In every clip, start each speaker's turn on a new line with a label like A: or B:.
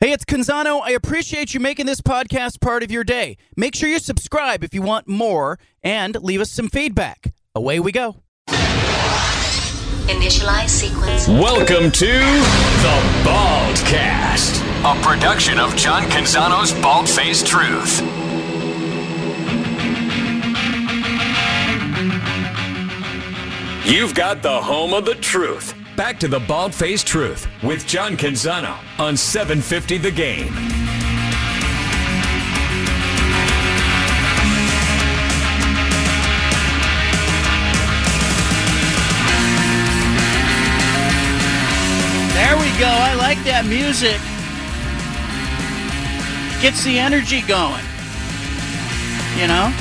A: Hey, it's Canzano. I appreciate you making this podcast part of your day. Make sure you subscribe if you want more and leave us some feedback. Away we go.
B: Initialize sequence.
C: Welcome to the Baldcast, a production of John Canzano's Bald Faced Truth. You've got the home of the truth. Back to the Bald Faced Truth with John Canzano on 750 The Game.
A: There we go. I like that music. Gets the energy going. You know?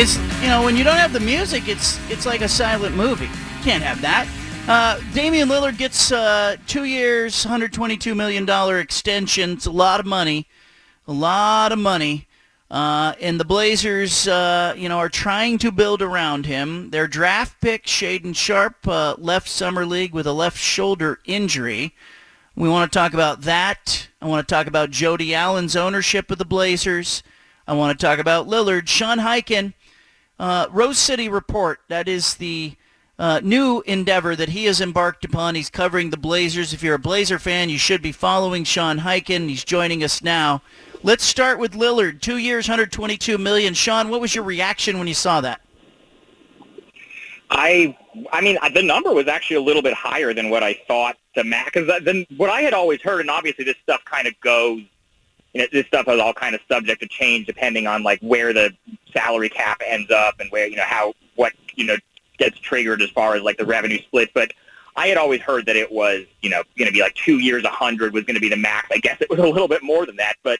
A: It's you know, when you don't have the music, it's it's like a silent movie. Can't have that. Uh, Damian Lillard gets uh, two years, $122 million extension. It's a lot of money. A lot of money. Uh, and the Blazers, uh, you know, are trying to build around him. Their draft pick, Shaedon Sharpe, uh, left summer league with a left shoulder injury. We want to talk about that. I want to talk about Jody Allen's ownership of the Blazers. I want to talk about Lillard. Sean Highkin, uh, Rose City Report. That is the uh, new endeavor that he has embarked upon. He's covering the Blazers. If you're a Blazer fan, you should be following Sean Highkin. He's joining us now. Let's start with Lillard. Two years, 122 million. Sean, what was your reaction when you saw that?
D: I, I mean, the number was actually a little bit higher than what I thought the max. Because then what I had always heard, and obviously this stuff kind of goes. You know, this stuff is all kind of subject to change depending on like where the salary cap ends up and where you know how what you know gets triggered as far as like the revenue split. But I had always heard that it was, you know, going to be like two years, a hundred was going to be the max. I guess it was a little bit more than that, but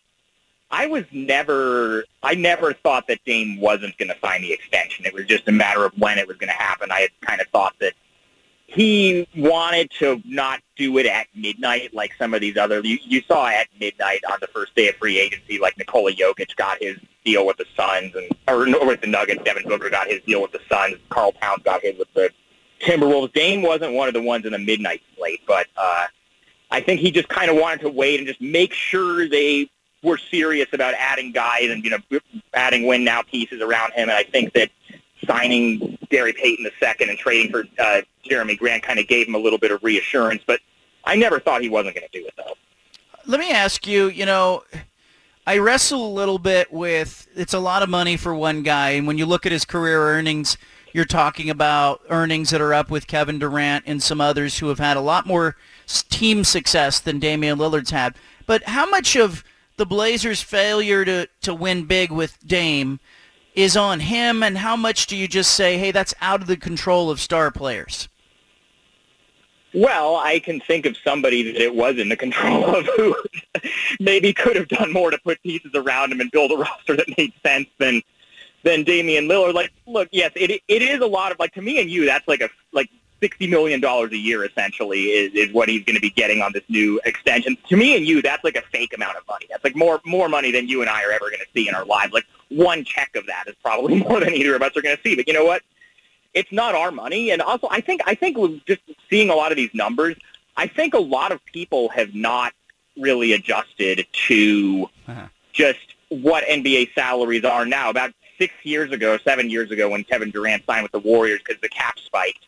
D: I was never, I never thought that Dame wasn't going to sign the extension. It was just a matter of when it was going to happen. I had kind of thought that he wanted to not do it at midnight like some of these other. You, you saw at midnight on the first day of free agency, like Nikola Jokic got his deal with the Suns, and or with the Nuggets. Devin Booker got his deal with the Suns. Karl Towns got his with the Timberwolves. Dame wasn't one of the ones in the midnight slate, but uh, I think he just kind of wanted to wait and just make sure they were serious about adding guys and you know adding win now pieces around him. And I think that signing Gary Payton II and trading for uh, Jerami Grant kind of gave him a little bit of reassurance. But I never thought he wasn't going to do it though.
A: Let me ask you. You know. I wrestle a little bit with it's a lot of money for one guy, and when you look at his career earnings, you're talking about earnings that are up with Kevin Durant and some others who have had a lot more team success than Damian Lillard's had. But how much of the Blazers' failure to, to win big with Dame is on him, and how much do you just say, hey, that's out of the control of star players?
D: Well, I can think of somebody that it was in the control of who maybe could have done more to put pieces around him and build a roster that made sense than than Damian Lillard. Like, look, yes, it it is a lot of like to me and you. That's like a like sixty million dollars a year essentially is is what he's going to be getting on this new extension. To me and you, that's like a fake amount of money. That's like more more money than you and I are ever going to see in our lives. Like one check of that is probably more than either of us are going to see. But you know what? it's not our money. And also, I think I think just seeing a lot of these numbers, I think a lot of people have not really adjusted to uh-huh. just what NBA salaries are now. About six years ago, seven years ago, when Kevin Durant signed with the Warriors because the cap spiked,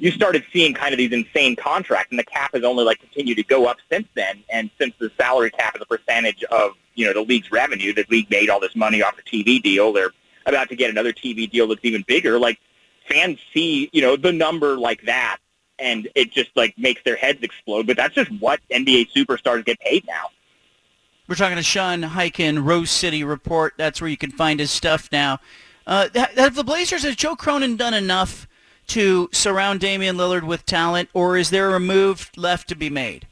D: you started seeing kind of these insane contracts, and the cap has only like continued to go up since then. And since the salary cap is a percentage of you know the league's revenue, the league made all this money off the TV deal. They're about to get another TV deal that's even bigger. Like fans see, you know, the number like that and it just like makes their heads explode. But that's just what NBA superstars get paid now.
A: We're talking to Sean Highkin, Rose City Report. That's where you can find his stuff now. Uh, have the Blazers, has Joe Cronin done enough to surround Damian Lillard with talent, or is there a move left to be made?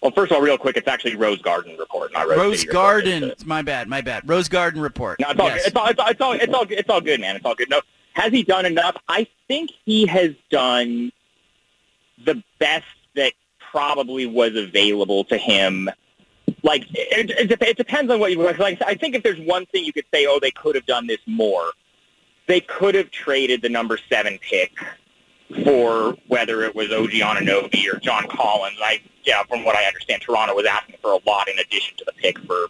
D: Well, first of all, real quick, it's actually Rose Garden report, not Rose,
A: Rose
D: City
A: Garden.
D: Report.
A: It's my bad, my bad. Rose Garden report.
D: No, it's all,
A: yes.
D: good. It's all, it's all, it's all, it's all, it's all good, man. It's all good. No, has he done enough? I think he has done the best that probably was available to him. Like it, it, it depends on what you like. I think if there's one thing you could say, oh, they could have done this more. They could have traded the number seven pick for whether it was OG Anunoby or John Collins. I, yeah, from what I understand, Toronto was asking for a lot in addition to the pick for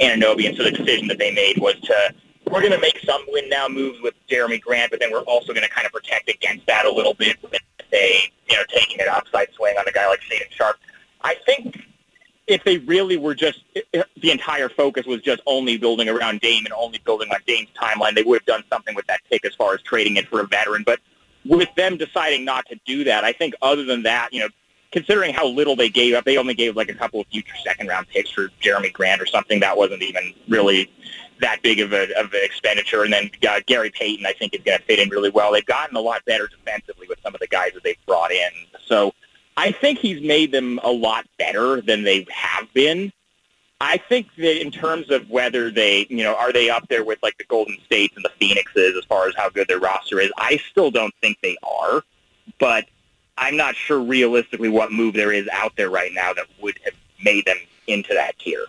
D: Anunoby, and so the decision that they made was to we're going to make some win now moves with Jerami Grant, but then we're also going to kind of protect against that a little bit with a you know taking an upside swing on a guy like Shaedon Sharpe. I think if they really were just the entire focus was just only building around Dame and only building on Dame's timeline, they would have done something with that pick as far as trading it for a veteran. But with them deciding not to do that, I think other than that, you know, considering how little they gave up, they only gave like a couple of future second round picks for Jerami Grant or something. That wasn't even really that big of, a, of an expenditure. And then uh, Gary Payton, I think, is going to fit in really well. They've gotten a lot better defensively with some of the guys that they've brought in. So I think he's made them a lot better than they have been. I think that in terms of whether they, you know, are they up there with like the Golden States and the Phoenixes as far as how good their roster is, I still don't think they are. But I'm not sure realistically what move there is out there right now that would have made them into that tier.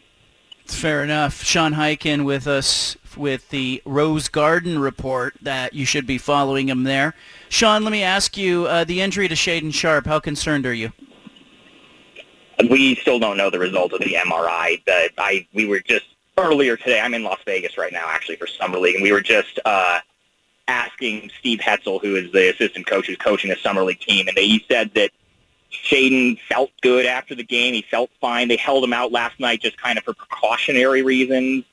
A: Fair enough. Sean Highkin with us with the Rose Garden report that you should be following him there. Sean, let me ask you, uh, the injury to Shaedon Sharpe. how concerned are you?
D: We still don't know the result of the MRI. But I we were just earlier today. I'm in Las Vegas right now, actually for summer league, and we were just uh, asking Steve Hetzel, who is the assistant coach who's coaching the summer league team, and he said that Shaedon felt good after the game. He felt fine. They held him out last night just kind of for precautionary reasons,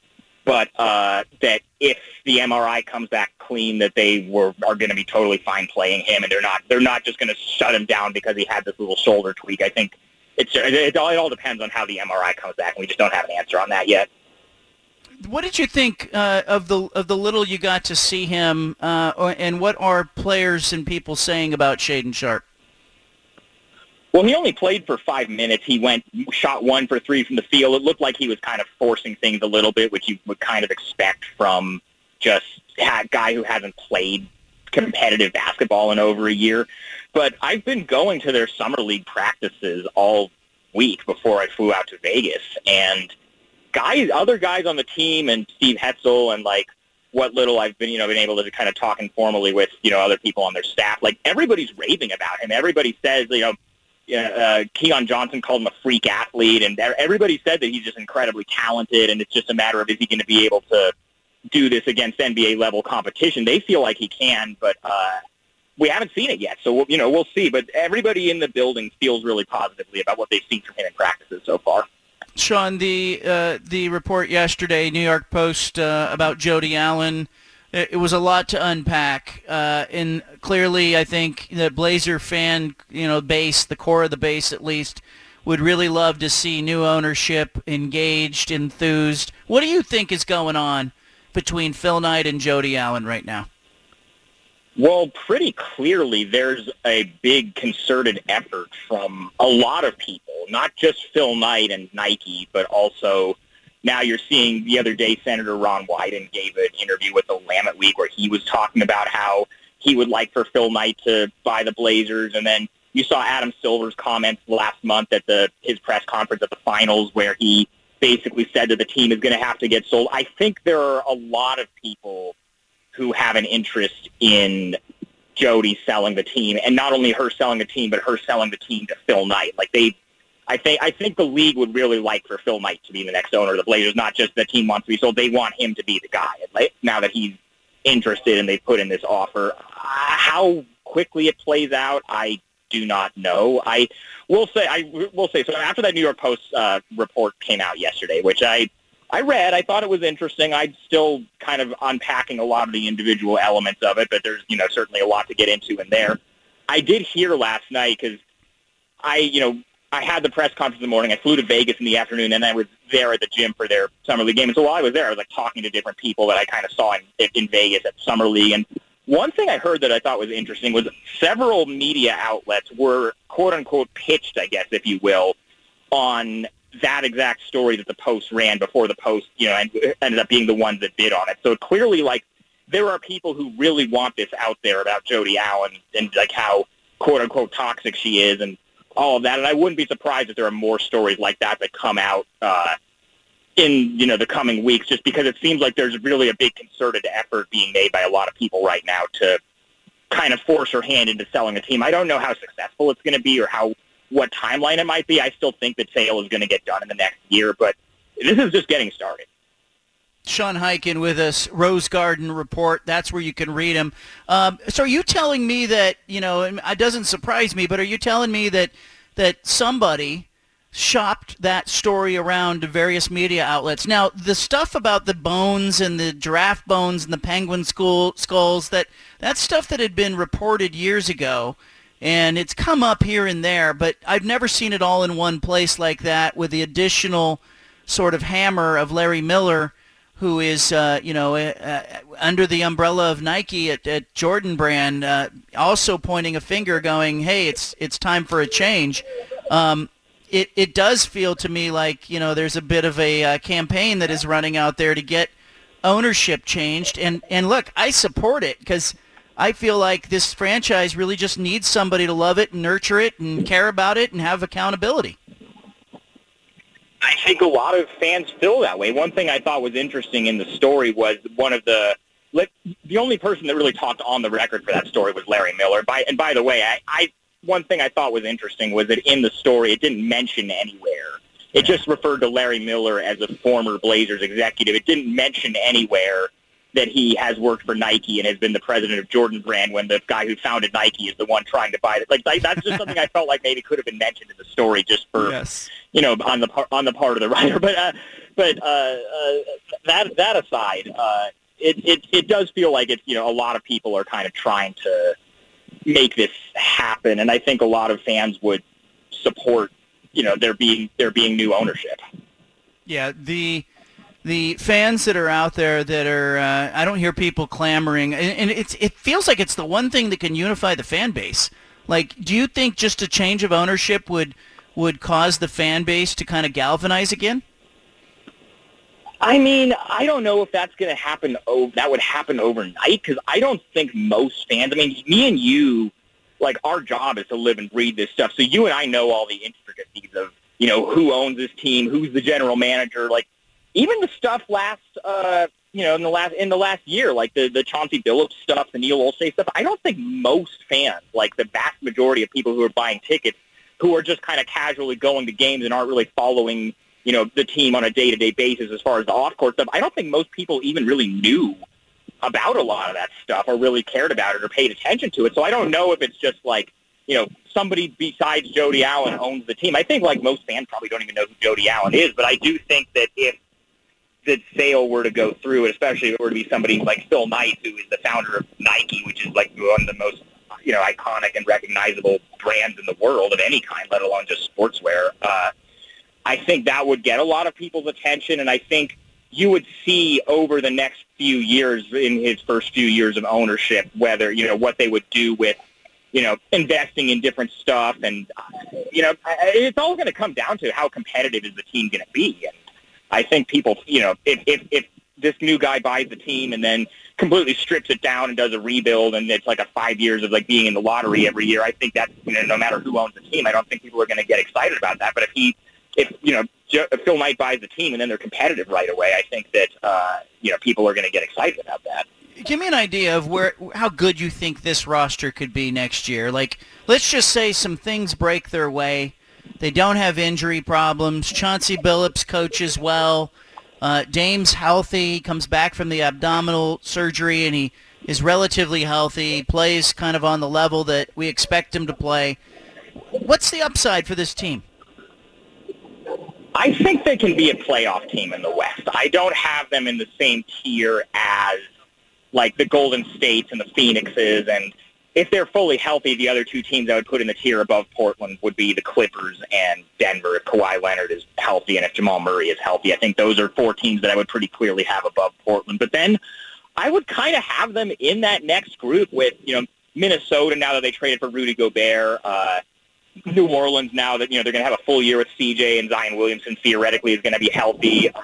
D: but uh, that if the MRI comes back clean, that they were are going to be totally fine playing him, and they're not they're not just going to shut him down because he had this little shoulder tweak. I think it's it, it, all, it all depends on how the MRI comes back, and we just don't have an answer on that yet.
A: What did you think uh, of the of the little you got to see him, uh, and what are players and people saying about Shaedon Sharpe?
D: Well, he only played for five minutes. He went shot one for three from the field. It looked like he was kind of forcing things a little bit, which you would kind of expect from just a guy who hasn't played competitive basketball in over a year. But I've been going to their summer league practices all week before I flew out to Vegas, and guys, other guys on the team, and Steve Hetzel, and like what little I've been, you know, been able to kind of talk informally with, you know, other people on their staff. Like everybody's raving about him. Everybody says, you know uh, Keon Johnson called him a freak athlete, and everybody said that he's just incredibly talented, and it's just a matter of is he going to be able to do this against NBA level competition. They feel like he can, but uh, we haven't seen it yet, so you know we'll see. But everybody in the building feels really positively about what they've seen from him in practices so far.
A: Sean, the uh, the report yesterday, New York Post uh, about Jody Allen it, was a lot to unpack. Uh, and clearly, I think the Blazer fan, you know, base, the core of the base at least, would really love to see new ownership engaged, enthused. What do you think is going on between Phil Knight and Jody Allen right now?
D: Well, pretty clearly, there's a big concerted effort from a lot of people, not just Phil Knight and Nike, but also now you're seeing the other day Senator Ron Wyden gave an interview with the Willamette Week where he was talking about how he would like for Phil Knight to buy the Blazers, and then you saw Adam Silver's comments last month at the his press conference at the finals where he basically said that the team is going to have to get sold. I think there are a lot of people who have an interest in Jody selling the team, and not only her selling the team, but her selling the team to Phil Knight. Like they I think I think the league would really like for Phil Knight to be the next owner of the Blazers, not just the team wants to be sold. They want him to be the guy. Now that he's interested and they put in this offer, uh, how quickly it plays out, I do not know. I will say I will say so. After that New York Post uh, report came out yesterday, which I I read, I thought it was interesting. I'm still kind of unpacking a lot of the individual elements of it, but there's you know certainly a lot to get into in there. I did hear last night because I you know I had the press conference in the morning. I flew to Vegas in the afternoon, and I was there at the gym for their summer league game. And so while I was there, I was like talking to different people that I kind of saw in, in Vegas at summer league. And one thing I heard that I thought was interesting was several media outlets were quote unquote pitched, I guess, if you will, on that exact story that the Post ran before the Post, you know, and ended up being the ones that bid on it. So clearly, like, there are people who really want this out there about Jody Allen and like how quote unquote toxic she is and all of that. And I wouldn't be surprised if there are more stories like that that come out uh, in you know the coming weeks, just because it seems like there's really a big concerted effort being made by a lot of people right now to kind of force her hand into selling a team. I don't know how successful it's going to be or how what timeline it might be. I still think that sale is going to get done in the next year, but this is just getting started.
A: Sean Highkin with us, Rose Garden Report. That's where you can read him. Um, so are you telling me that, you know, it doesn't surprise me, but are you telling me that that somebody shopped that story around to various media outlets. Now, the stuff about the bones and the giraffe bones and the penguin skull, skulls, that that's stuff that had been reported years ago, and it's come up here and there, but I've never seen it all in one place like that with the additional sort of hammer of Larry Miller, who is, uh, you know, uh, uh, under the umbrella of Nike at, at Jordan Brand, uh, also pointing a finger, going, "Hey, it's it's time for a change." Um, it, it does feel to me like, you know, there's a bit of a uh, campaign that is running out there to get ownership changed. And, and look, I support it because I feel like this franchise really just needs somebody to love it and nurture it and care about it and have accountability.
D: I think a lot of fans feel that way. One thing I thought was interesting in the story was one of the like, the only person that really talked on the record for that story was Larry Miller. By and by the way, I, I one thing I thought was interesting was that in the story it didn't mention anywhere. It just referred to Larry Miller as a former Blazers executive. It didn't mention anywhere that he has worked for Nike and has been the president of Jordan Brand when the guy who founded Nike is the one trying to buy it. Like that's just something I felt like maybe could have been mentioned in the story just for yes. you know on the par- on the part of the writer. But uh, but uh, uh, that that aside, uh, it, it it does feel like it's you know a lot of people are kind of trying to make this happen. And I think a lot of fans would support, you know, there being there being new ownership.
A: Yeah, the the fans that are out there that are uh, I don't hear people clamoring, and, and it feels like it's the one thing that can unify the fan base. Like, do you think just a change of ownership would would cause the fan base to kind of galvanize again?
D: I mean, I don't know if that's going to happen. Oh, that would happen overnight because I don't think most fans. I mean, me and you, like our job is to live and breathe this stuff. So you and I know all the intricacies of you know who owns this team, who's the general manager, like even the stuff last, uh, you know, in the last in the last year, like the the Chauncey Billups stuff, the Neil Olshey stuff. I don't think most fans, like the vast majority of people who are buying tickets, who are just kind of casually going to games and aren't really following you know, the team on a day-to-day basis as far as the off-court stuff. I don't think most people even really knew about a lot of that stuff or really cared about it or paid attention to it. So I don't know if it's just like, you know, somebody besides Jody Allen owns the team. I think like most fans probably don't even know who Jody Allen is, but I do think that if the sale were to go through, especially if it were to be somebody like Phil Knight, who is the founder of Nike, which is like one of the most you know iconic and recognizable brands in the world of any kind, let alone just sportswear. Uh, I think that would get a lot of people's attention, and I think you would see over the next few years, in his first few years of ownership, whether you know what they would do with you know investing in different stuff, and you know it's all going to come down to how competitive is the team going to be, and I think people, you know, if if if this new guy buys the team and then completely strips it down and does a rebuild and it's like a five years of like being in the lottery every year. I think that you know, no matter who owns the team, I don't think people are going to get excited about that. But if he if you know if Phil Knight buys the team and then they're competitive right away, I think that uh, you know people are going to get excited about that.
A: Give me an idea of where how good you think this roster could be next year. Like, let's just say some things break their way. They don't have injury problems. Chauncey Billups coaches well. Uh, Dame's healthy, comes back from the abdominal surgery, and he is relatively healthy. Plays kind of on the level that we expect him to play. What's the upside for this team?
D: I think they can be a playoff team in the West. I don't have them in the same tier as like the Golden States and the Phoenixes and if they're fully healthy, the other two teams I would put in the tier above Portland would be the Clippers and Denver if Kawhi Leonard is healthy and if Jamal Murray is healthy. I think those are four teams that I would pretty clearly have above Portland. But then I would kind of have them in that next group with, you know, Minnesota now that they traded for Rudy Gobert, uh, New Orleans now that you know they're going to have a full year with CJ and Zion Williamson theoretically is going to be healthy. Uh,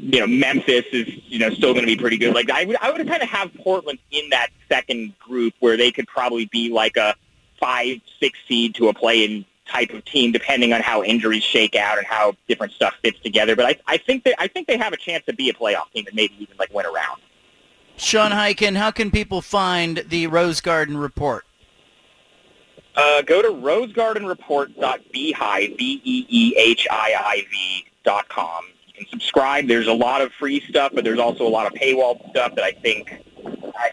D: you know, Memphis is you know still going to be pretty good. Like I would I would kind of have Portland in that second group where they could probably be like a five six seed to a play-in type of team, depending on how injuries shake out and how different stuff fits together. But I I think that I think they have a chance to be a playoff team and maybe even like win a round.
A: Sean Highkin, how can people find the Rose Garden Report?
D: Uh, go to rosegardenreport.beehiiv, B-E-E-H-I-I-V dot com. Subscribe. There's a lot of free stuff, but there's also a lot of paywall stuff that I think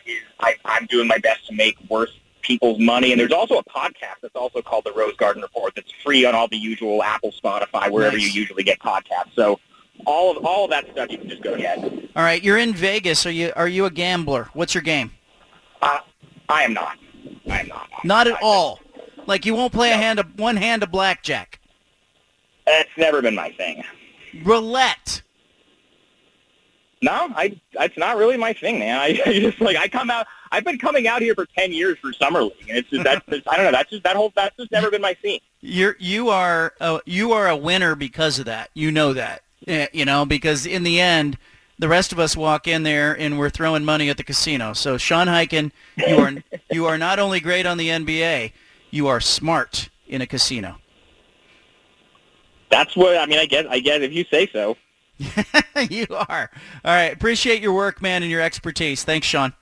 D: is, I, I'm doing my best to make worth people's money. And there's also a podcast that's also called the Rose Garden Report that's free on all the usual Apple, Spotify, wherever
A: Nice.
D: you usually get podcasts. So all of all of that stuff you can just go get.
A: All right, you're in Vegas. Are you are you a gambler? What's your game?
D: Uh, I am not. I am not.
A: Not at
D: I-
A: all. Like you won't play a hand of one hand of blackjack.
D: That's never been my thing.
A: Roulette.
D: No, I that's not really my thing, man. I, I just like I come out. I've been coming out here for ten years for summer league, and it's just that's just, I don't know. That's just that whole that's just never been my scene.
A: You're you are a, you are a winner because of that. You know that. Eh, You know because in the end, the rest of us walk in there and we're throwing money at the casino. So Sean Highkin, you are you are not only great on the NBA, you are smart in a casino.
D: That's what I mean. I guess I guess if you say so.
A: you are. All right. Appreciate your work, man, and your expertise. Thanks, Sean.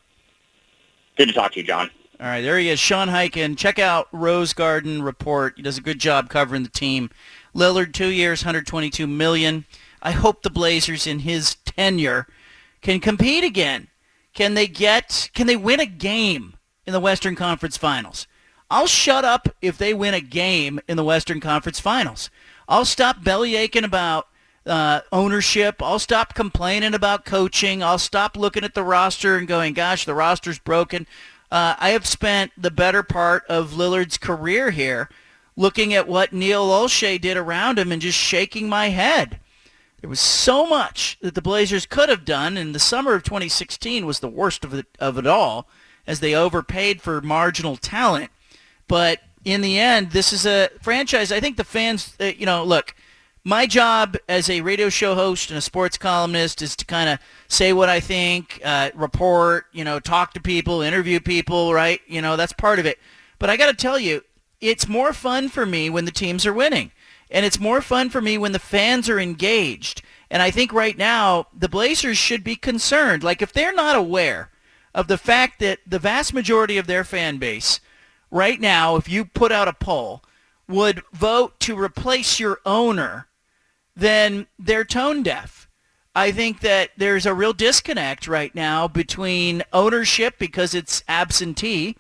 D: Good to talk to you, John.
A: All right, there he is, Sean Highkin. Check out Rose Garden Report. He does a good job covering the team. Lillard, two years, 122 million. I hope the Blazers in his tenure can compete again. Can they get? Can they win a game in the Western Conference Finals? I'll shut up if they win a game in the Western Conference Finals. I'll stop bellyaching about uh, ownership. I'll stop complaining about coaching. I'll stop looking at the roster and going, gosh, the roster's broken. Uh, I have spent the better part of Lillard's career here looking at what Neil Olshey did around him and just shaking my head. There was so much that the Blazers could have done, and the summer of 2016 was the worst of it, of it all, as they overpaid for marginal talent. But in the end, this is a franchise. I think the fans, uh, you know, look, my job as a radio show host and a sports columnist is to kind of say what I think, uh, report, you know, talk to people, interview people, right? You know, that's part of it. But I got to tell you, it's more fun for me when the teams are winning. And it's more fun for me when the fans are engaged. And I think right now the Blazers should be concerned. Like if they're not aware of the fact that the vast majority of their fan base right now, if you put out a poll, would vote to replace your owner, then they're tone deaf. I think that there's a real disconnect right now between ownership because it's absentee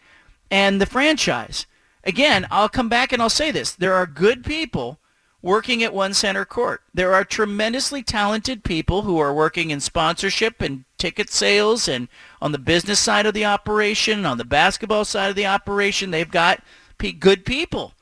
A: and the franchise. Again, I'll come back and I'll say this. There are good people working at One Center Court. There are tremendously talented people who are working in sponsorship and ticket sales and on the business side of the operation, on the basketball side of the operation. They've got good people.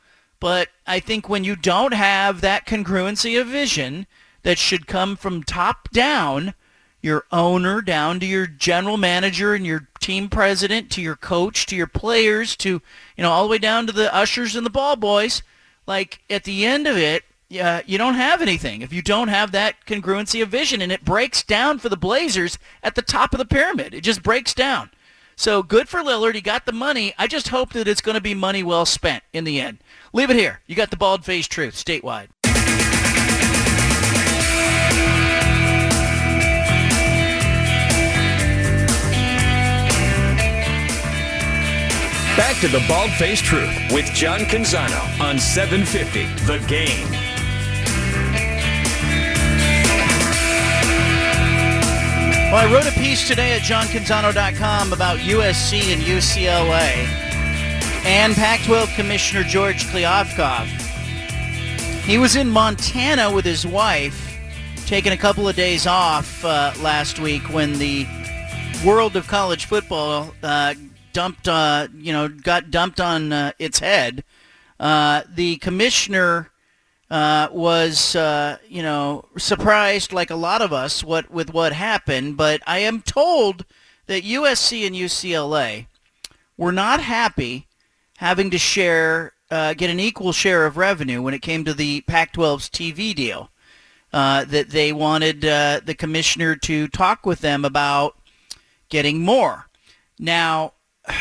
A: But I think when you don't have that congruency of vision that should come from top down, your owner down to your general manager and your team president to your coach to your players to you know all the way down to the ushers and the ball boys like at the end of it yeah, you don't have anything. If you don't have that congruency of vision and it breaks down for the Blazers at the top of the pyramid. It just breaks down. So good for Lillard. He got the money. I just hope that it's going to be money well spent in the end. Leave it here. You got the bald faced truth statewide.
C: Back to the Bald Faced Truth with John Canzano on 750 The Game.
A: Well, I wrote a piece today at johncanzano.com about USC and UCLA and Pac-12 Commissioner George Kliavkoff. He was in Montana with his wife, taking a couple of days off uh, last week when the world of college football uh, dumped, uh, you know, got dumped on uh, its head. Uh, the commissioner uh, was, uh, you know, surprised like a lot of us what with what happened. But I am told that USC and UCLA were not happy having to share, uh, get an equal share of revenue when it came to the Pac-12's TV deal. Uh, that they wanted uh, the commissioner to talk with them about getting more. Now,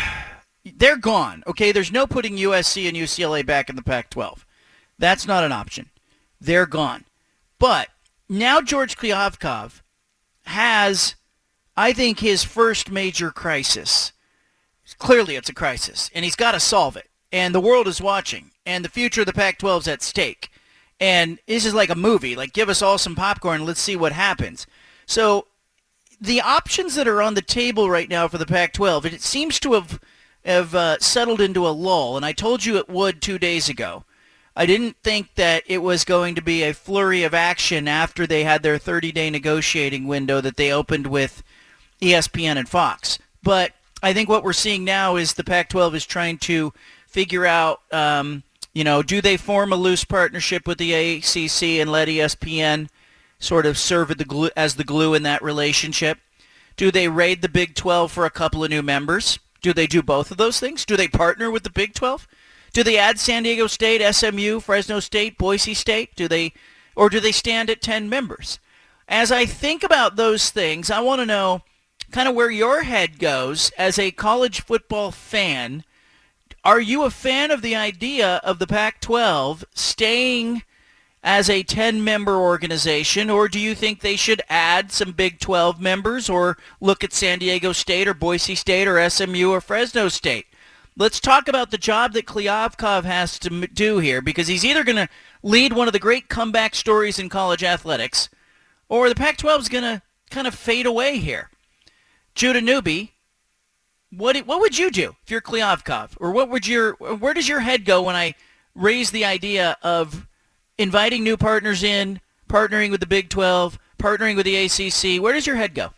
A: they're gone. Okay, there's no putting USC and UCLA back in the Pac-12. That's not an option. They're gone. But now George Kliavkoff has I think his first major crisis, clearly it's a crisis, and he's got to solve it. And the world is watching, and the future of the Pac-12 is at stake. And this is like a movie. Like, give us all some popcorn. Let's see what happens. So the options that are on the table right now for the Pac-12, it seems to have have uh, settled into a lull. And I told you it would two days ago. I didn't think that it was going to be a flurry of action after they had their 30-day negotiating window that they opened with ESPN and Fox. But I think what we're seeing now is the Pac-12 is trying to figure out, um, you know, do they form a loose partnership with the ACC and let ESPN sort of serve the glue, as the glue in that relationship? Do they raid the Big 12 for a couple of new members? Do they do both of those things? Do they partner with the Big 12? Do they add San Diego State, SMU, Fresno State, Boise State? Do they, or do they stand at 10 members? As I think about those things, I want to know kind of where your head goes as a college football fan. Are you a fan of the idea of the Pac-12 staying as a 10-member organization, or do you think they should add some Big 12 members or look at San Diego State or Boise State or SMU or Fresno State? Let's talk about the job that Kliavkoff has to do here because he's either going to lead one of the great comeback stories in college athletics or the Pac-12 is going to kind of fade away here. Judah Newby, what what would you do if you're Kliavkoff? Or what would your where does your head go when I raise the idea of inviting new partners in, partnering with the Big 12, partnering with the ACC? Where does your head go?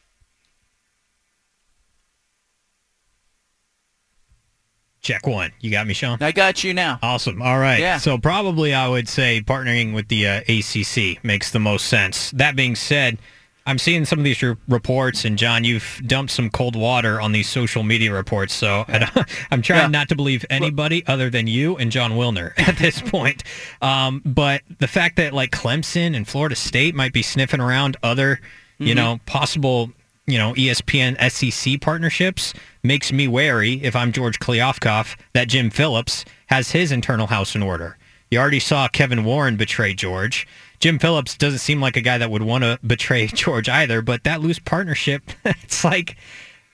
B: Check one. You got me, Sean?
A: I got you now.
B: Awesome. All right.
A: Yeah.
B: So probably I would say partnering with the uh, ACC makes the most sense. That being said, I'm seeing some of these reports, and John, you've dumped some cold water on these social media reports. So yeah. I am trying yeah. not to believe anybody other than you and Jon Wilner at this point. Um, but the fact that like Clemson and Florida State might be sniffing around other, mm-hmm. you know, possible you know, ESPN SEC partnerships makes me wary if I'm George Kliavkoff that Jim Phillips has his internal house in order. You already saw Kevin Warren betray George. Jim Phillips doesn't seem like a guy that would want to betray George either, but that loose partnership, it's like,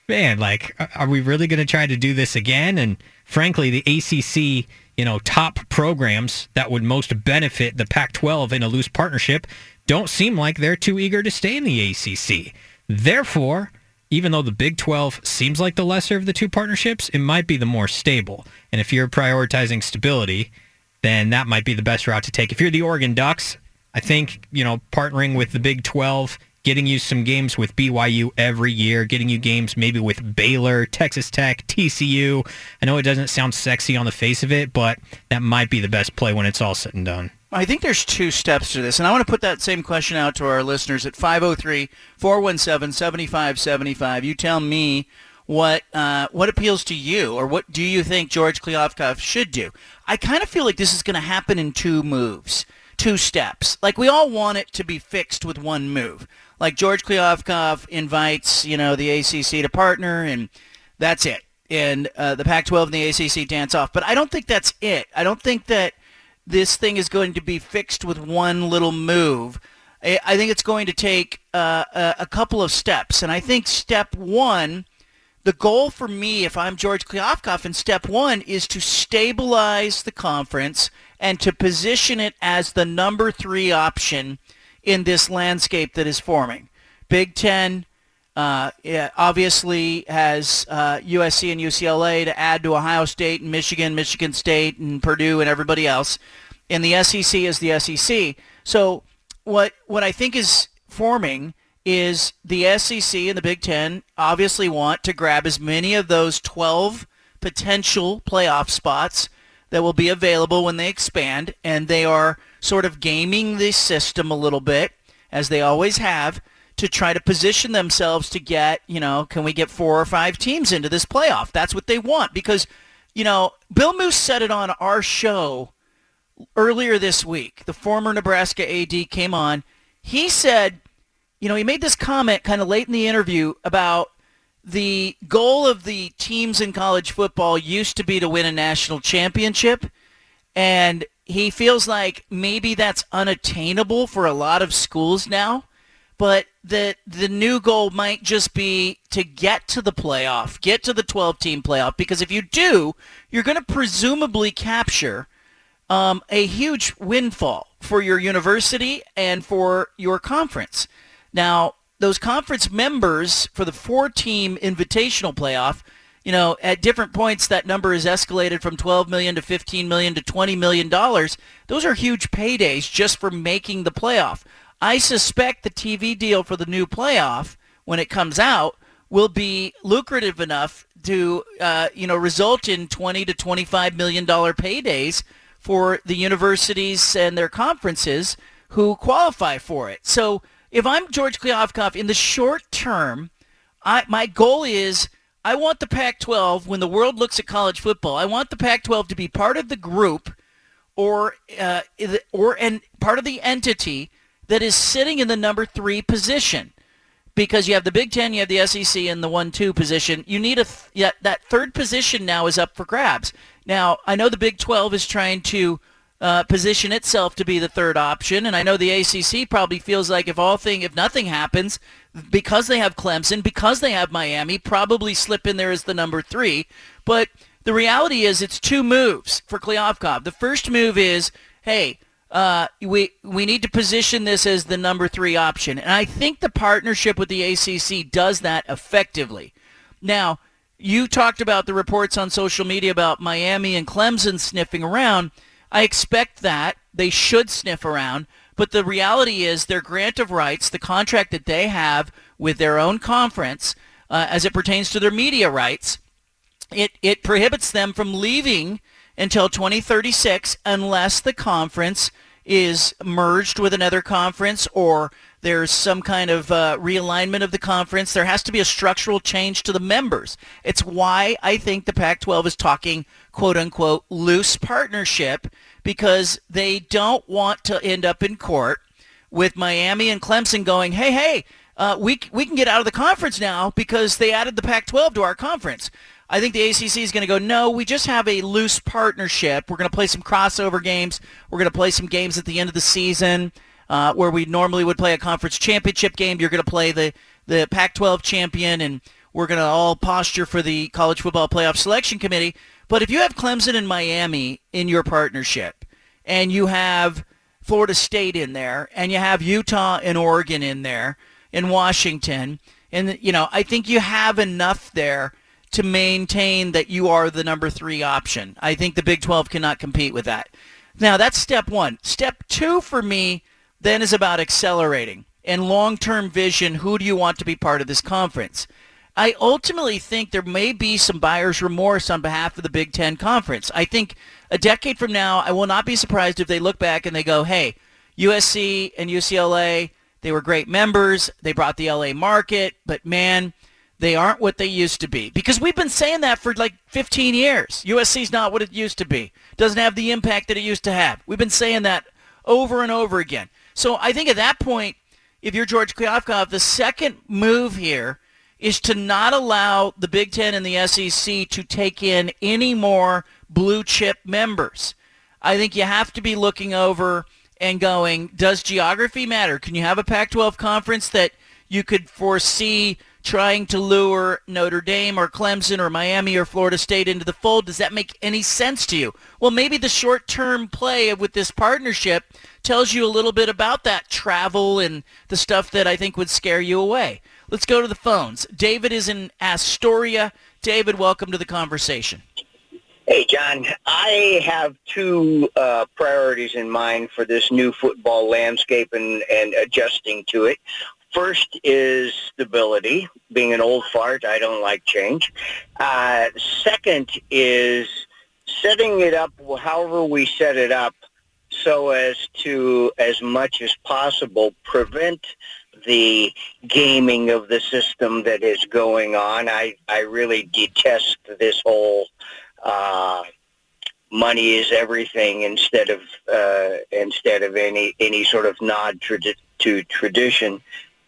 B: man, like, are we really going to try to do this again? And frankly, the ACC, you know, top programs that would most benefit the Pac 12 in a loose partnership don't seem like they're too eager to stay in the ACC. Therefore, even though the Big 12 seems like the lesser of the two partnerships, it might be the more stable. And if you're prioritizing stability, then that might be the best route to take. If you're the Oregon Ducks, I think, you know, partnering with the Big 12, getting you some games with BYU every year, getting you games maybe with Baylor, Texas Tech, TCU. I know it doesn't sound sexy on the face of it, but that might be the best play when it's all said and done.
A: I think there's two steps to this, and I want to put that same question out to our listeners at 503-417-7575. You tell me what uh, what appeals to you, or what do you think George Kliavkoff should do? I kind of feel like this is going to happen in two moves, two steps. Like we all want it to be fixed with one move. Like George Kliavkoff invites, you know, the ACC to partner, and that's it. And uh, the Pac-12 and the ACC dance off. But I don't think that's it. I don't think that this thing is going to be fixed with one little move. I think it's going to take uh, a couple of steps. And I think step one, the goal for me, if I'm George Kliavkoff, in step one is to stabilize the conference and to position it as the number three option in this landscape that is forming. Big Ten, uh, obviously has uh, USC and UCLA to add to Ohio State and Michigan, Michigan State and Purdue and everybody else. And the SEC is the SEC. So what what I think is forming is the SEC and the Big Ten obviously want to grab as many of those 12 potential playoff spots that will be available when they expand, and they are sort of gaming the system a little bit, as they always have, to try to position themselves to get, you know, can we get four or five teams into this playoff? That's what they want because, you know, Bill Moos said it on our show earlier this week. The former Nebraska AD came on. He said, you know, he made this comment kind of late in the interview about the goal of the teams in college football used to be to win a national championship. And he feels like maybe that's unattainable for a lot of schools now but the the new goal might just be to get to the playoff, get to the 12 team playoff because if you do, you're going to presumably capture um, a huge windfall for your university and for your conference. Now, those conference members for the four team invitational playoff, you know, at different points that number is escalated from 12 million to 15 million to 20 million dollars. Those are huge paydays just for making the playoff. I suspect the TV deal for the new playoff, when it comes out, will be lucrative enough to, uh, you know, result in 20 to 25 million dollar paydays for the universities and their conferences who qualify for it. So if I'm George Kliavkoff in the short term, I, my goal is I want the Pac-12 when the world looks at college football. I want the Pac-12 to be part of the group or uh, or and part of the entity that is sitting in the number three position because you have the Big Ten, you have the SEC, and the one-two position. You need a th- yeah, that third position now is up for grabs. Now I know the Big 12 is trying to uh, position itself to be the third option, and I know the ACC probably feels like if all thing if nothing happens, because they have Clemson, because they have Miami, probably slip in there as the number three. But the reality is, it's two moves for Kliavkoff. The first move is, hey uh, we we need to position this as the number three option, and I think the partnership with the ACC does that effectively. Now, you talked about the reports on social media about Miami and Clemson sniffing around. I expect that they should sniff around, but the reality is their grant of rights, the contract that they have with their own conference, uh, as it pertains to their media rights, it it prohibits them from leaving until 2036 unless the conference is merged with another conference or there's some kind of uh, realignment of the conference. There has to be a structural change to the members. It's why I think the Pac-12 is talking quote unquote loose partnership because they don't want to end up in court with Miami and Clemson going, hey, hey, uh, we, we can get out of the conference now because they added the Pac-12 to our conference. I think the ACC is going to go, no, we just have a loose partnership. We're going to play some crossover games. We're going to play some games at the end of the season uh, where we normally would play a conference championship game. You're going to play the, the Pac-12 champion, and we're going to all posture for the College Football Playoff Selection Committee. But if you have Clemson and Miami in your partnership, and you have Florida State in there, and you have Utah and Oregon in there, in Washington, and you know, I think you have enough there to maintain that you are the number three option. I think the Big 12 cannot compete with that. Now, that's step one. Step two for me then is about accelerating and long-term vision. Who do you want to be part of this conference? I ultimately think there may be some buyer's remorse on behalf of the Big Ten Conference. I think a decade from now, I will not be surprised if they look back and they go, hey, USC and UCLA, they were great members. They brought the LA market, but man, they aren't what they used to be. Because we've been saying that for like 15 years. USC's not what it used to be. Doesn't have the impact that it used to have. We've been saying that over and over again. So I think at that point, if you're George Kliavkoff, the second move here is to not allow the Big Ten and the SEC to take in any more blue chip members. I think you have to be looking over and going, does geography matter? Can you have a Pac-12 conference that you could foresee – trying to lure Notre Dame or Clemson or Miami or Florida State into the fold. Does that make any sense to you? Well, maybe the short-term play with this partnership tells you a little bit about that travel and the stuff that I think would scare you away. Let's go to the phones. David is in Astoria. David, welcome to the conversation.
E: Hey, John. I have two uh, priorities in mind for this new football landscape and, and adjusting to it. First is stability. Being an old fart, I don't like change. Uh, second is setting it up however we set it up so as to, as much as possible, prevent the gaming of the system that is going on. I, I really detest this whole uh, money is everything instead of uh, instead of any any sort of nod to tradition.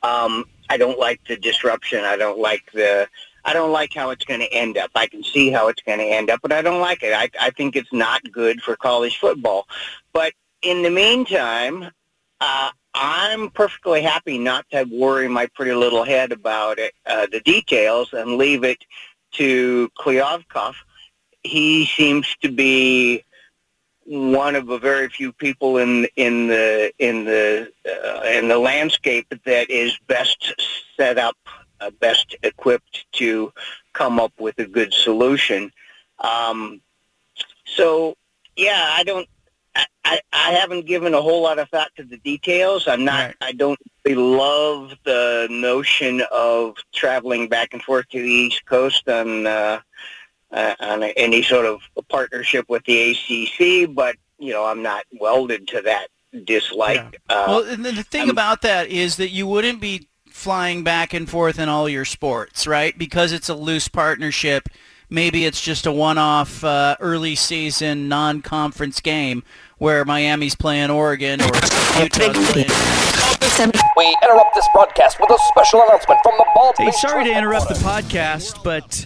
E: Um, I don't like the disruption. I don't like the. I don't like how it's going to end up. I can see how it's going to end up, but I don't like it. I, I think it's not good for college football. But in the meantime, uh, I'm perfectly happy not to worry my pretty little head about it, uh, the details and leave it to Kliavkoff. He seems to be one of a very few people in in the in the uh, in the landscape that is best set up, uh, best equipped to come up with a good solution. Um, so, yeah, I don't. I, I haven't given a whole lot of thought to the details. I'm not.
A: Right.
E: I don't really love the notion of traveling back and forth to the East Coast on uh, uh, on a, any sort of partnership with the ACC. But you know, I'm not welded to that dislike. Uh,
A: Well, and the thing
E: I'm-
A: about that is that you wouldn't be flying back and forth in all your sports, right? Because it's a loose partnership. Maybe it's just a one-off uh, early season non-conference game where Miami's playing Oregon or Utah's playing.
F: We interrupt this broadcast with a special announcement from the Bald
A: Hey, sorry to interrupt the podcast, but